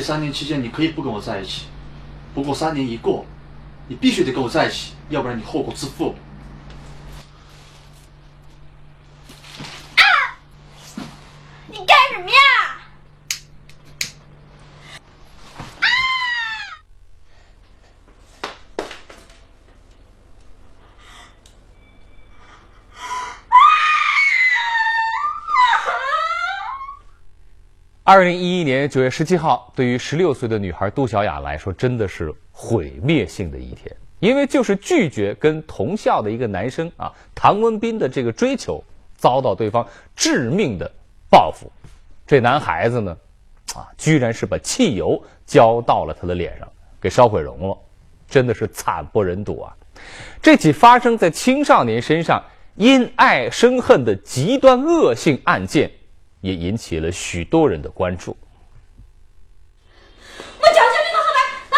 三年期间你可以不跟我在一起，不过三年一过，你必须得跟我在一起，要不然你后果自负。你干什么呀？二零一一年九月十七号，对于十六岁的女孩杜小雅来说，真的是毁灭性的一天，因为就是拒绝跟同校的一个男生啊唐文斌的这个追求，遭到对方致命的报复。这男孩子呢，啊，居然是把汽油浇到了他的脸上，给烧毁容了，真的是惨不忍睹啊！这起发生在青少年身上因爱生恨的极端恶性案件。也引起了许多人的关注。我求求你们好吧，啊！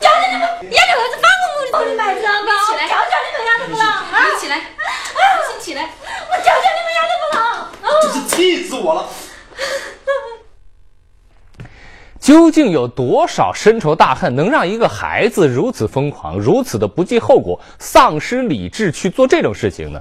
求求你们，眼睛儿子放过我的孩子好不好？起来求求你们，丫头不能啊！你起来，先起来。我求求你们，丫头不能。真是气死我了！究竟有多少深仇大恨，能让一个孩子如此疯狂、如此的不计后果、丧失理智去做这种事情呢？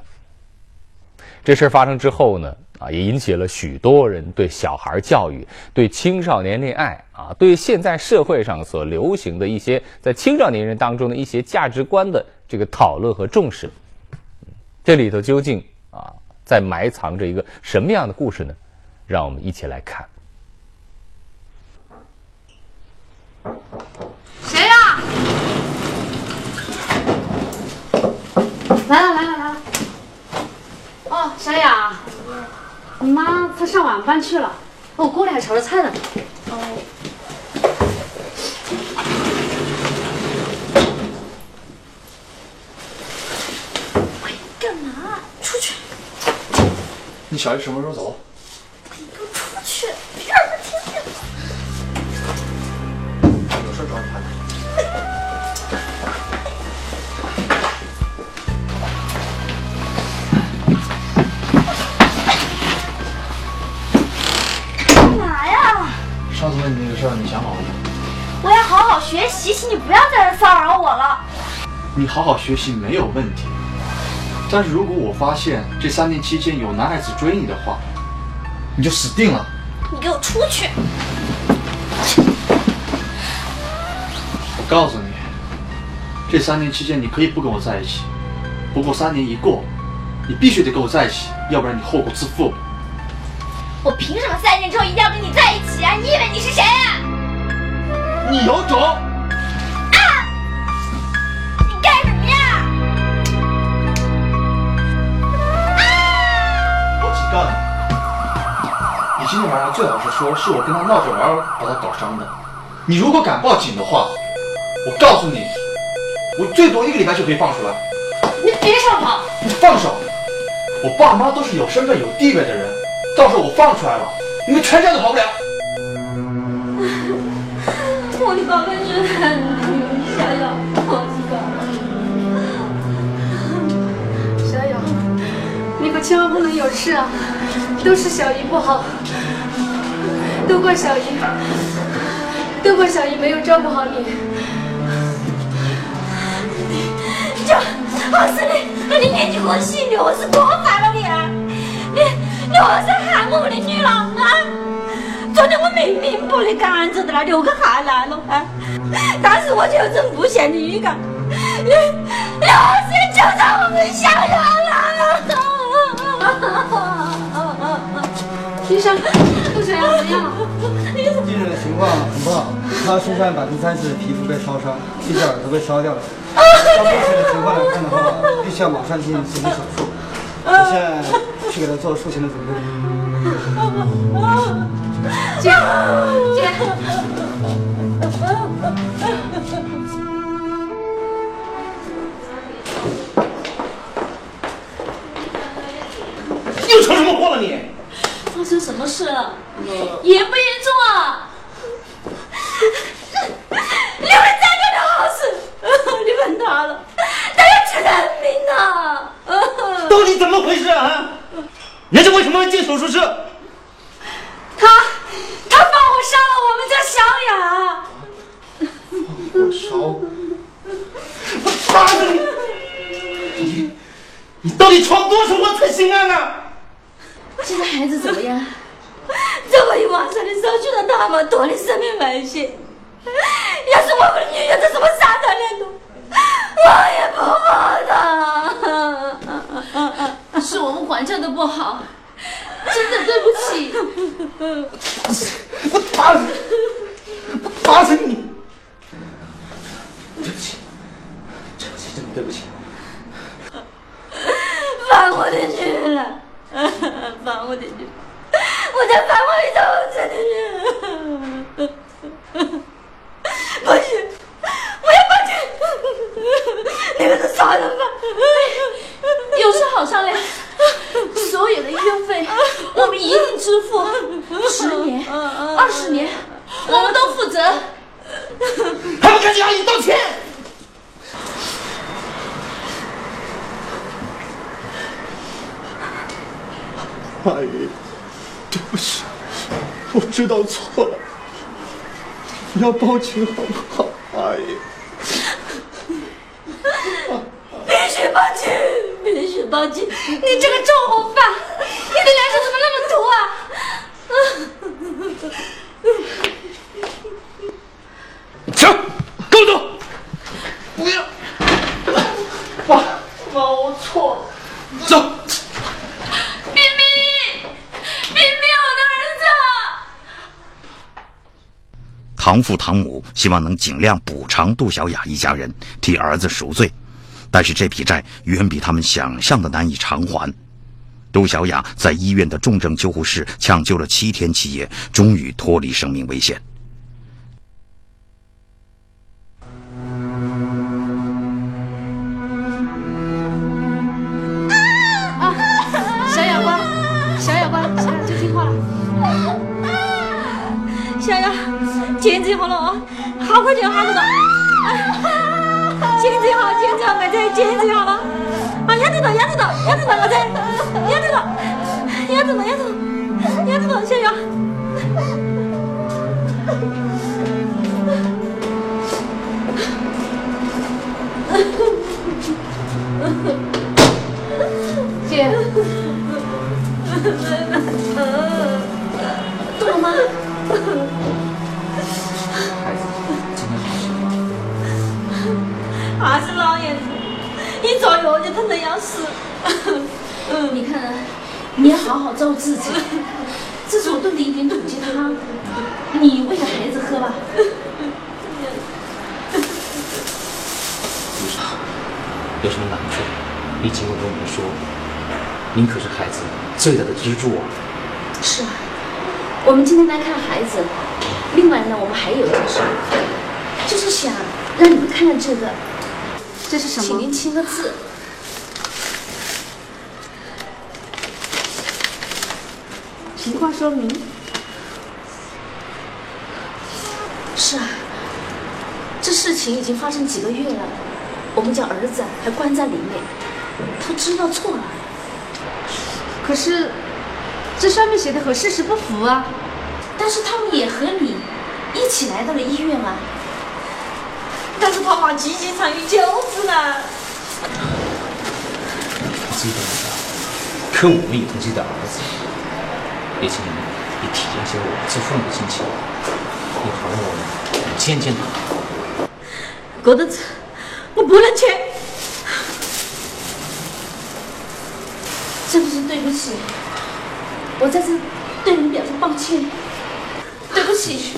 这事儿发生之后呢？啊，也引起了许多人对小孩教育、对青少年恋爱啊，对现在社会上所流行的一些在青少年人当中的一些价值观的这个讨论和重视。这里头究竟啊在埋藏着一个什么样的故事呢？让我们一起来看。谁呀？来了来了来了。哦，小雅，你妈她上晚班去了，我锅里还炒着菜呢。哦干嘛？出去！你小姨什么时候走？次问你那个事儿，你想好了吗？我要好好学习，请你不要再来骚扰我了。你好好学习没有问题，但是如果我发现这三年期间有男孩子追你的话，你就死定了。你给我出去！我告诉你，这三年期间你可以不跟我在一起，不过三年一过，你必须得跟我在一起，要不然你后果自负。我凭什么三年之后一定要跟你在一起啊？你以为你是谁啊？你有种！啊你干什么呀？啊我警告你，你今天晚上最好是说是我跟他闹着玩把他搞伤的。你如果敢报警的话，我告诉你，我最多一个礼拜就可以放出来。你别想跑！你放手！我爸妈都是有身份有地位的人，到时候我放出来了，你们全家都跑不了。我的宝贝女儿，小雅，我知道。小雅，你可千万不能有事啊！都是小姨不好，都怪小姨，都怪小姨没有照顾好你。就我是你，你年纪过细的，我是过分了！你为啥喊我们的女郎啊？昨天我明明不的赶着的了，流个汗来了啊！但是我就有种不祥的预感，你你何时就在我们小雅来了？医生，杜小雅怎么样了？病人的情况很不好，他身上百分之三十的皮肤被烧伤，气管都被烧掉了。照目前的情况来看的话，必须要马上进行紧急手术。我现在去给他做术前的准备。姐，姐，又成什么祸了你？发生什么事了？严不严重啊？你们再干点好事，你问他了，他要出人命啊！到底怎么回事啊？人家为什么会进手术室？他他放火烧了我们们家小雅。火烧！我打死你！你你到底闯多少祸才心安啊？现在孩子怎么样？这么一晚上你失去了那么多的生命危险，要是我们的女儿在什么杀人连头，我也不怕的。是我们管教的不好，真的对不起。我打死你！我打死你！对不起，对不起真的对不起。放我的女儿，放我的女儿，我在放我的肚子的女儿。不行，我要报警！你们是杀人犯！有事好商量，所有的医院费我们一定支付，十年、二十年，我们都负责。还不赶紧阿姨道歉！阿姨，对不起，我知道错了，你要报警好不好？阿姨，必须报警！必须报警！你这个臭红犯，你的良心怎么那么毒啊？行，跟我走。不要，妈妈，我错了，走。冰冰，冰冰，我的儿子！唐父堂母希望能尽量补偿杜小雅一家人，替儿子赎罪，但是这笔债远比他们想象的难以偿还。杜小雅在医院的重症救护室抢救了七天七夜，终于脱离生命危险。啊，小哑巴，小哑巴，小雅就听话了。小雅，坚持好了啊，好快就好了的。坚持好，坚持好，我再坚持好了。啊，压得到，压得到，压得到，我再压得到，压得到，压得到，压得到，小雅。姐，动了吗？还是老爷子，一坐药就疼得要死。嗯你看啊，你要好好照顾自己。这是我炖的一点土鸡汤，你喂给孩子喝吧。有什么难处，你尽管跟我们说。您可是孩子最大的支柱啊！是啊，我们今天来看孩子。另外呢，我们还有一件事，就是想让你们看看这个，这是什请您签个字。情况说明。是啊，这事情已经发生几个月了，我们家儿子还关在里面，他知道错了。可是，这上面写的和事实不符啊。但是他们也和你一起来到了医院啊。但是爸妈积极参与救治呢。知道的，可我们有自己的儿子，也请你也体谅些我这父母的心情，也好让我们见见他。过得次，我不能去。真的是对不起，我在这对你表示抱歉。对不起，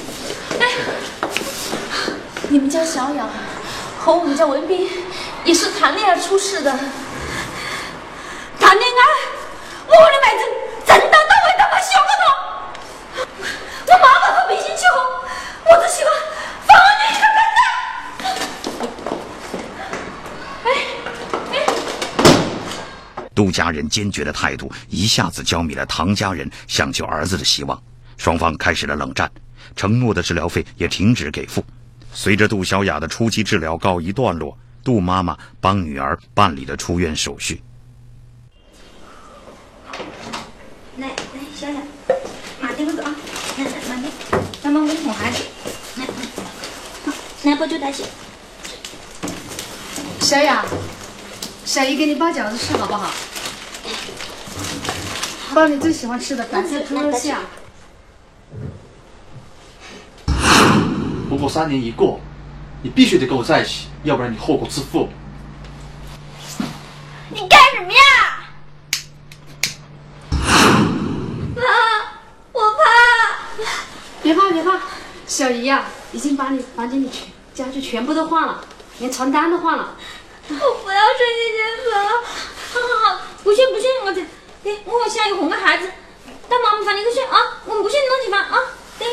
哎，你们家小雅和我们家文斌也是谈恋爱出事的。谈恋爱？我的妹子从头到尾都没喜欢他。我妈妈和明星结婚，我只喜欢放我女一个人杜家人坚决的态度一下子浇灭了唐家人想救儿子的希望，双方开始了冷战，承诺的治疗费也停止给付。随着杜小雅的初期治疗告一段落，杜妈妈帮女儿办理了出院手续。来来，小雅，慢点个走啊，来来慢点，慢妈我给你哄孩子。来，来把酒带去。小雅，小姨给你包饺子吃好不好？包你最喜欢吃的白菜猪肉馅。不过三年一过，你必须得跟我在一起，要不然你后果自负。你干什么呀？妈，我怕。别怕别怕，小姨呀、已经把你房间里全家具全部都换了，连床单都换了。我不要睡这间房。好好好，不信不信，我这，哎，我和小姨哄个孩子，到妈妈房里去睡啊！我们不信弄起房啊！等一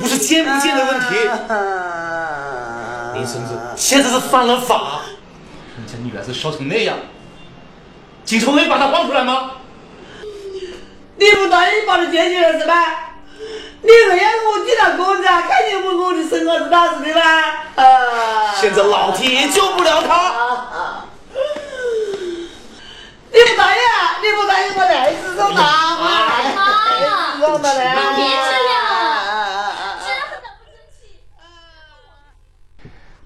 不是见不见的问题，林孙子现在是犯了法，人家女儿子烧成那样，警察会把她放出来吗？你不答应把他接进来是吧？你这样我替他哥子啊，肯定为我的生儿子打是的吧？啊，现在老天爷救不了他。你不答应啊？你不答应我来自上打我，来自上的嘞。别这样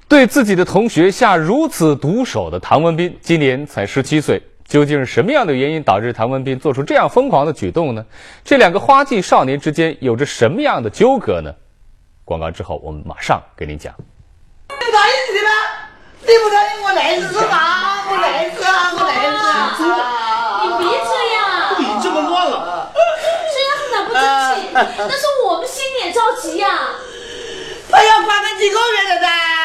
对自己的同学下如此毒手的唐文斌，今年才十七岁。究竟是什么样的原因导致唐文斌做出这样疯狂的举动呢？这两个花季少年之间有着什么样的纠葛呢？广告之后，我们马上给您讲。你答应你的吧？你不答应我来自上打，我来自啊，我来自啊。你别这样，都已经这么乱了，这样很不争气，但是我们心里也着急呀、他要关他几个月的噻？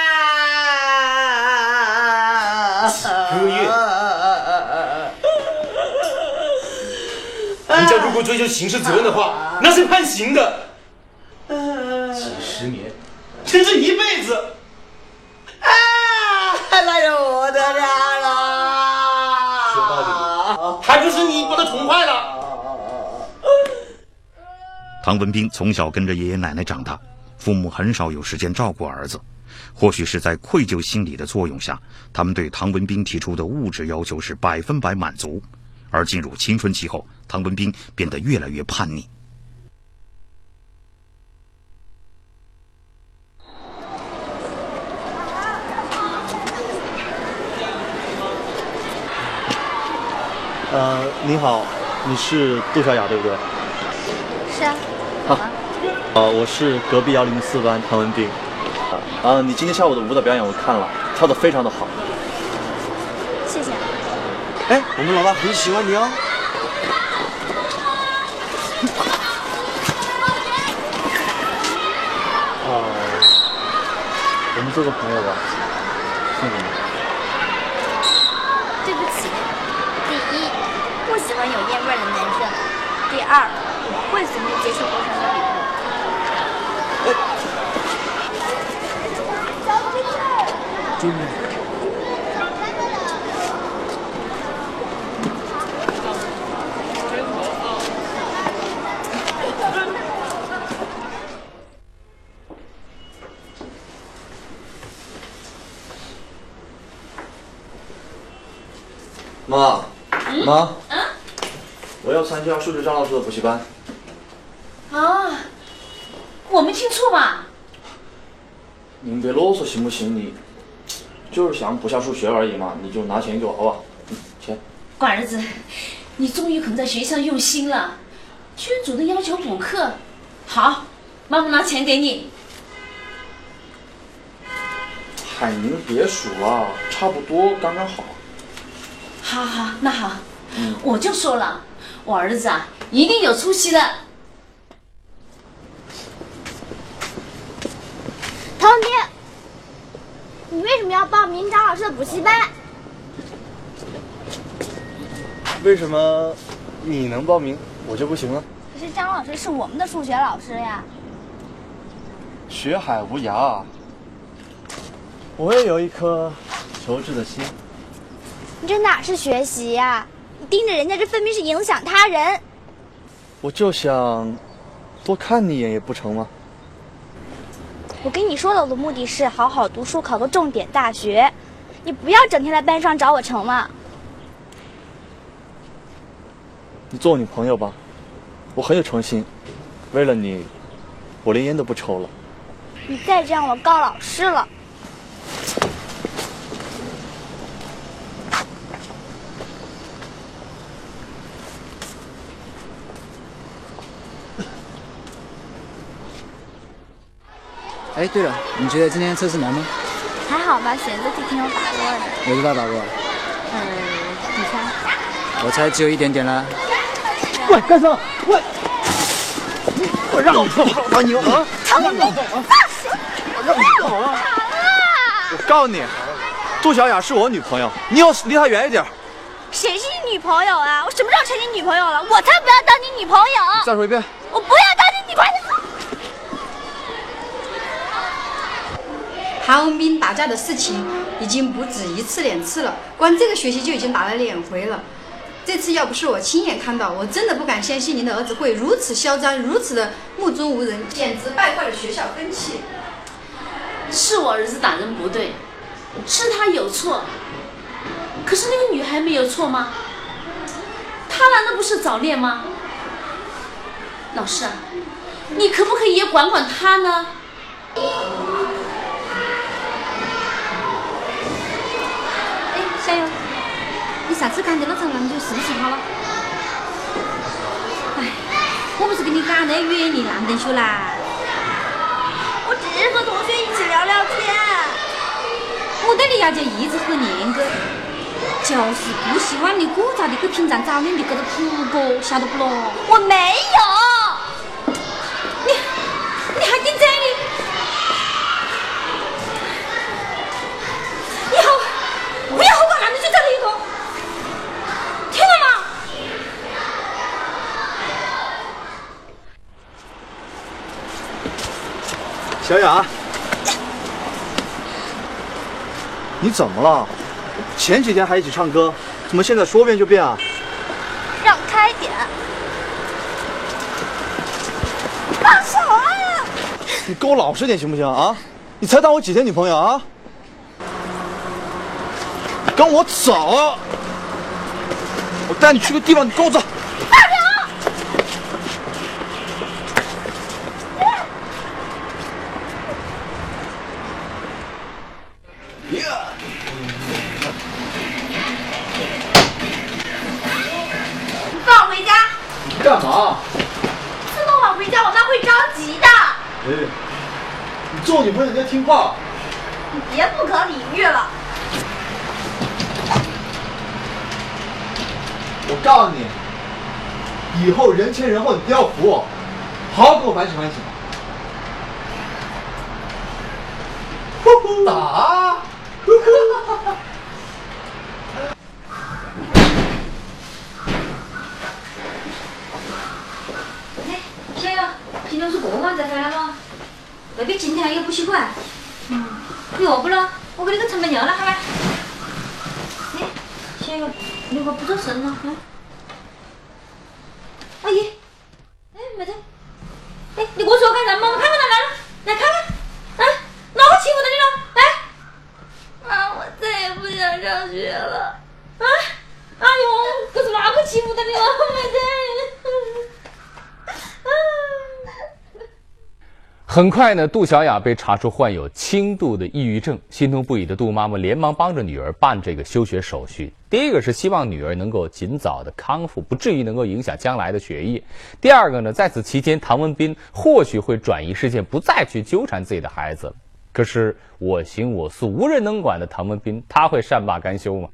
果追究刑事责任的话，那是判刑的，几十年，甚至一辈子。啊，那就不得了了。说到底，还不是你把他宠坏了。唐文斌从小跟着爷爷奶奶长大，父母很少有时间照顾儿子。或许是在愧疚心理的作用下，他们对唐文斌提出的物质要求是百分百满足。而进入青春期后，唐文斌变得越来越叛逆。呃，你好，你是杜小雅对不对？是啊。好。呃，我是隔壁幺零四班唐文斌。啊、呃，你今天下午的舞蹈表演我看了，跳得非常的好。谢谢。哎，我们老大很喜欢你哦。哦、我们做个朋友吧，信不信？对不起，第一，不喜欢有烟味的男生；第二，我不会随便接受陌生的礼物。注意。妈，妈，我要参加数学张老师的补习班。啊，我没听错吧？您别啰嗦行不行？你就是想补下数学而已嘛，你就拿钱给我好不好？嗯，钱。乖儿子，你终于肯在学校用心了，居然主动要求补课。好，妈妈拿钱给你。海宁，别数了，差不多刚刚好。好好，那好，我就说了，我儿子啊，一定有出息的。童婷，你为什么要报名张老师的补习班？为什么你能报名，我就不行了？可是张老师是我们的数学老师呀。学海无涯，我也有一颗求知的心。你这哪是学习呀？你盯着人家，这分明是影响他人。我就想多看你一眼，也不成吗？我跟你说了，我的目的是好好读书，考个重点大学。你不要整天来班上找我成吗？你做我女朋友吧，我很有诚心。为了你，我连烟都不抽了。你再这样，我告老师了。哎，对了，你觉得今天测试难吗？还好吧，选择题挺有把握的。有多大把握？嗯，你猜？我猜只有一点点啦。喂，干什么？喂！我让你碰啊你啊！唐明，放手！我让你跑啊！我告诉你，杜小雅是我女朋友，你要离她远一点。谁是你女朋友啊？我什么时候成你女朋友了？我才不要当你女朋友！再说一遍。我不要当你女朋友！韩文斌打架的事情已经不止一次两次了，光这个学期就已经打了两回了。这次要不是我亲眼看到，我真的不敢相信您的儿子会如此嚣张，如此的目中无人，简直败坏了学校风气。是我儿子打人不对，是他有错。可是那个女孩没有错吗？她难道不是早恋吗？老师啊，你可不可以也管管她呢？哎，小友，你上次赶的那场篮球是不是他了？哎，我不是跟你讲那远离男同学啦，我只是和同学一起聊聊天。我对你要求一直很严格，就是不希望你过早的去品尝早恋的这个苦果，晓得不咯？我没有。你你还顶嘴你？以后不要和我男的去找你一个，听到吗？小雅，你怎么了？前几天还一起唱歌，怎么现在说变就变啊？让开点！放手啊！你给我老实点行不行啊？你才当我几天女朋友啊？你跟我走！我带你去个地方，你跟我走。你做我女朋友你要听话。你别不可理喻了。我告诉你，以后人前人后你都要服我，好好跟我反省反省。打！哎，小友，平常是过晚才回来吗？未必今天还有补习惯。嗯，你饿不咯？我给你个成本牛了，好吧？哎，小友，你为何不做声呢？嗯。阿姨，哎，没得。哎，你给我说干什么？我看看他来了，来看看。啊，哪个欺负到你了？来。妈，我再也不想上学了。啊！哎呦，可是哪个欺负到你了？没得。很快呢，杜小雅被查出患有轻度的抑郁症，心痛不已的杜妈妈连忙帮着女儿办这个休学手续。第一个是希望女儿能够尽早的康复，不至于能够影响将来的学业；第二个呢，在此期间，唐文斌或许会转移视线，不再去纠缠自己的孩子。可是我行我素、无人能管的唐文斌，他会善罢甘休吗？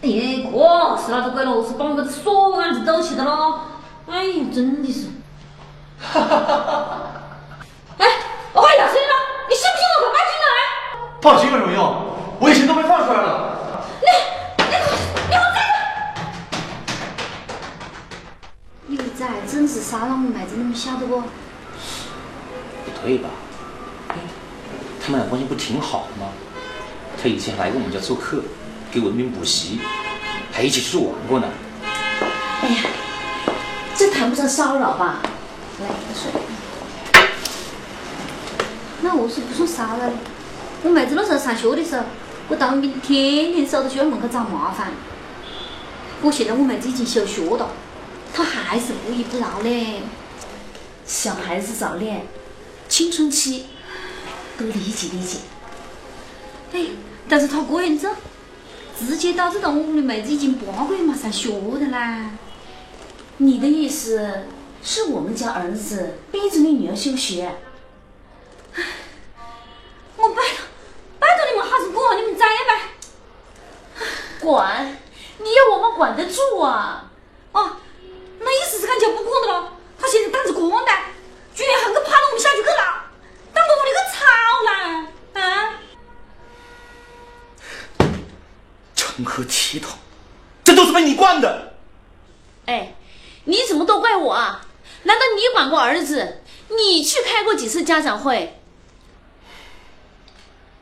哎，哥，是哪个鬼咯？是把我个子锁眼子抖起的咯？哎呀，真的是！哈哈哈哈哈！哎，我快要死了！你信不信我快报警了？报警有什么用？我以前都被放出来了。你你你好在你崽真是杀了我妹子，你们晓得不？不对吧？他们俩关系不挺好的吗？他以前来过我们家做客。给文斌补习，还一起出去玩过呢。哎呀，这谈不上骚扰吧？来，水。那我说不算骚扰。我妹子那时候上学的时候，我当兵天天守在学校门口找麻烦。我现在我妹子已经休学了，他还是不依不饶嘞。小孩子早恋，青春期，都理解理解。哎，但是他这样子。直接导致到我们的妹子已经八个月没上学的啦。你的意思是我们家儿子逼着你女儿休学？我拜托，拜托你们还是管你们崽呗。管？你要我们管得住啊？哦，那意思是讲就不管的了。他现在胆子这么成何体统？这都是被你惯的。哎，你怎么都怪我啊？难道你管过儿子？你去开过几次家长会？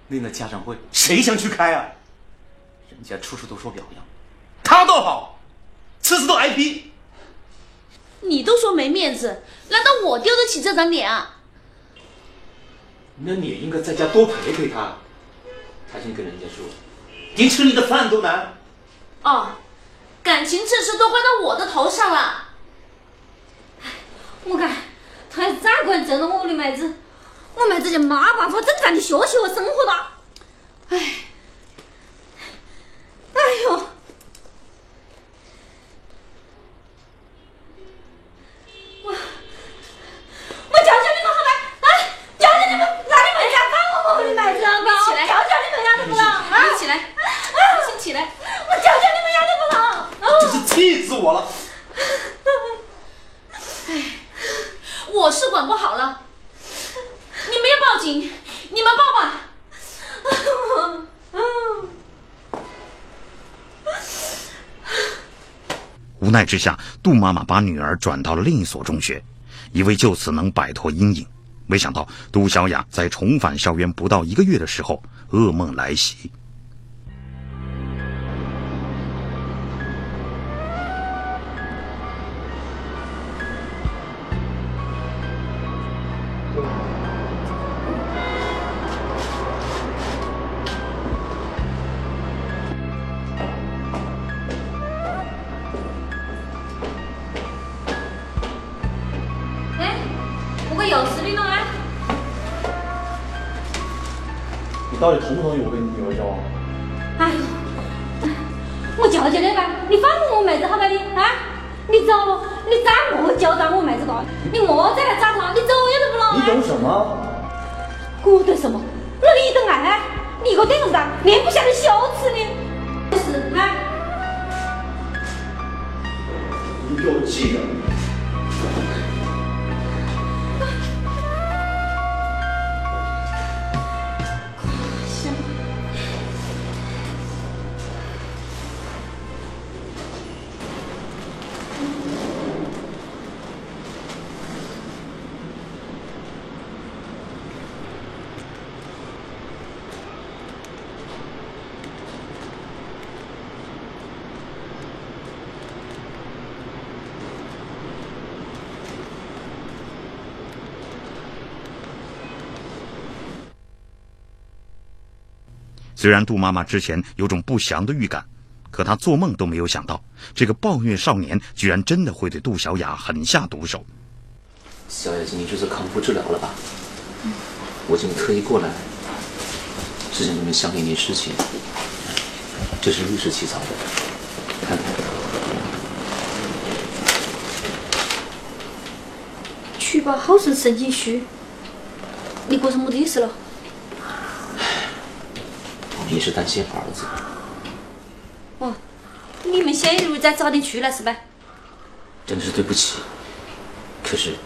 那那家长会谁想去开啊？人家处处都说表扬，他倒好，次次都挨批。你都说没面子，难道我丢得起这张脸啊？那你也应该在家多陪陪他。他先跟人家说。连吃你的饭都难。哦，感情这事都怪到我的头上了。我看他要再管整了我屋里妹子，我妹子就没办法正常的学习和生活了。哎，哎呦！我了，哎，我是管不好了。你们要报警，你们报吧。无奈之下，杜妈妈把女儿转到了另一所中学，以为就此能摆脱阴影。没想到，杜小雅在重返校园不到一个月的时候，噩梦来袭。么？我的什么？那你懂啊？你一个电工仔，连不晓得羞耻呢？是啊？你给我记着。虽然杜妈妈之前有种不祥的预感，可她做梦都没有想到，这个暴虐少年居然真的会对杜小雅狠下毒手。小雅今天就是康复治疗了吧？我今天特意过来，是想跟你们商量一件事情。这是律师起草的，看看。曲宝好生神经虚，你过什么意思了？我们也是担心儿子。哦，你们先一路再早点去了是吧？真的是对不起，可是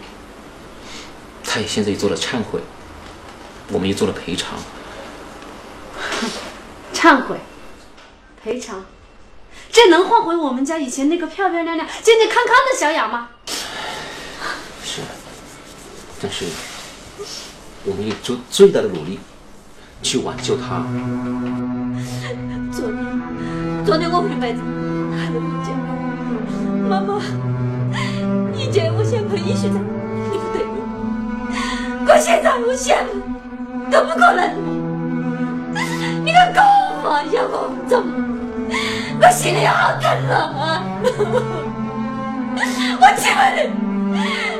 他也现在也做了忏悔，我们也做了赔偿。忏悔，赔偿，这能换回我们家以前那个漂漂亮亮、健健康康的小雅吗？是，但是我们也做最大的努力去挽救他。昨天，昨天我回来还在我讲，妈妈，以前我想陪你学长，你不对我，现在我想都不可能。你个狗嘛，小狗怎么？我心里好疼啊！我气愤你，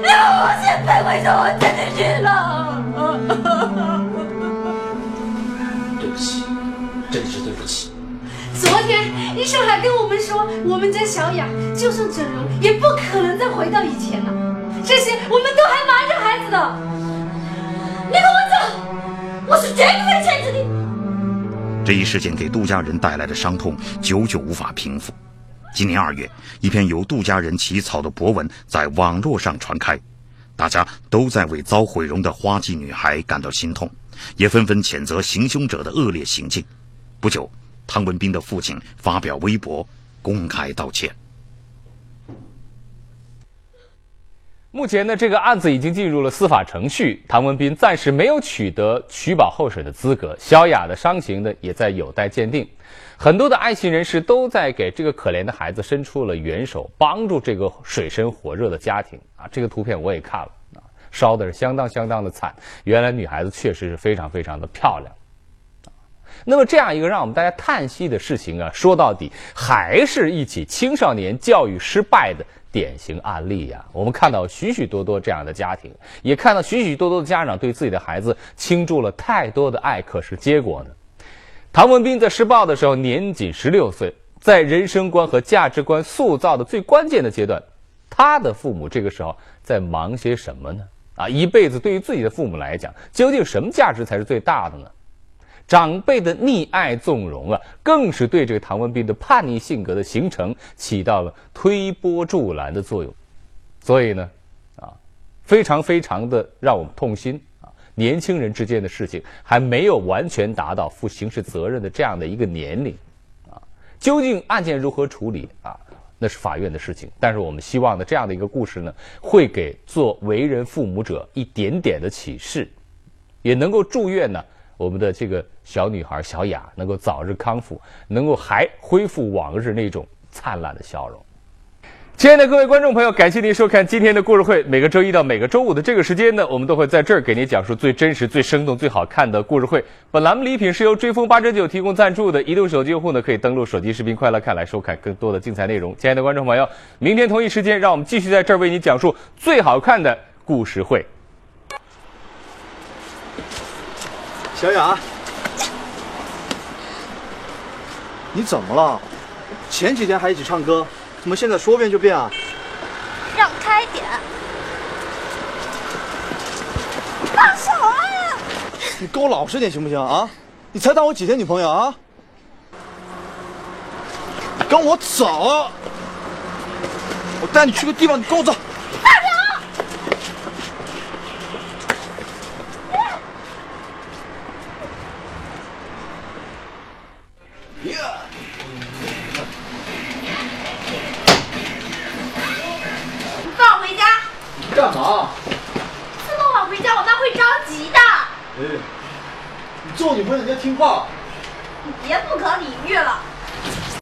你把我先背回头，我真的去了。真的是对不起。昨天医生还跟我们说，我们家小雅就算整容，也不可能再回到以前了。这些我们都还瞒着孩子的。你给我走，我是绝不会签字的。这一事件给杜家人带来的伤痛久久无法平复。今年二月，一篇由杜家人起草的博文在网络上传开，大家都在为遭毁容的花季女孩感到心痛，也纷纷谴责行凶者的恶劣行径。不久，汤文斌的父亲发表微博公开道歉。目前呢，这个案子已经进入了司法程序，唐文斌暂时没有取得取保候审的资格，小雅的伤情呢也在有待鉴定。很多的爱心人士都在给这个可怜的孩子伸出了援手，帮助这个水深火热的家庭啊。这个图片我也看了啊，烧的是相当相当的惨。原来女孩子确实是非常非常的漂亮。那么这样一个让我们大家叹息的事情啊，说到底还是一起青少年教育失败的。典型案例呀，我们看到许许多多这样的家庭，也看到许许多多的家长对自己的孩子倾注了太多的爱，可是结果呢？唐文斌在施暴的时候年仅十六岁，在人生观和价值观塑造的最关键的阶段，他的父母这个时候在忙些什么呢？啊，一辈子对于自己的父母来讲，究竟什么价值才是最大的呢？长辈的溺爱纵容啊，更是对这个唐文斌的叛逆性格的形成起到了推波助澜的作用。所以呢，啊，非常非常的让我们痛心啊！年轻人之间的事情还没有完全达到负刑事责任的这样的一个年龄，啊，究竟案件如何处理啊，那是法院的事情。但是我们希望呢，这样的一个故事呢，会给做为人父母者一点点的启示，也能够祝愿呢。我们的这个小女孩小雅能够早日康复，能够还恢复往日那种灿烂的笑容。亲爱的各位观众朋友，感谢您收看今天的故事会。每个周一到每个周五的这个时间呢，我们都会在这儿给您讲述最真实、最生动、最好看的故事会。本栏目礼品是由追风八折九提供赞助的，移动手机用户呢可以登录手机视频快乐看来收看更多的精彩内容。亲爱的观众朋友，明天同一时间，让我们继续在这儿为您讲述最好看的故事会。小雅，你怎么了？前几天还一起唱歌，怎么现在说变就变啊？让开点！放手啊！你给我老实点行不行啊？你才当我几天女朋友啊？跟我走！我带你去个地方，你跟我走。干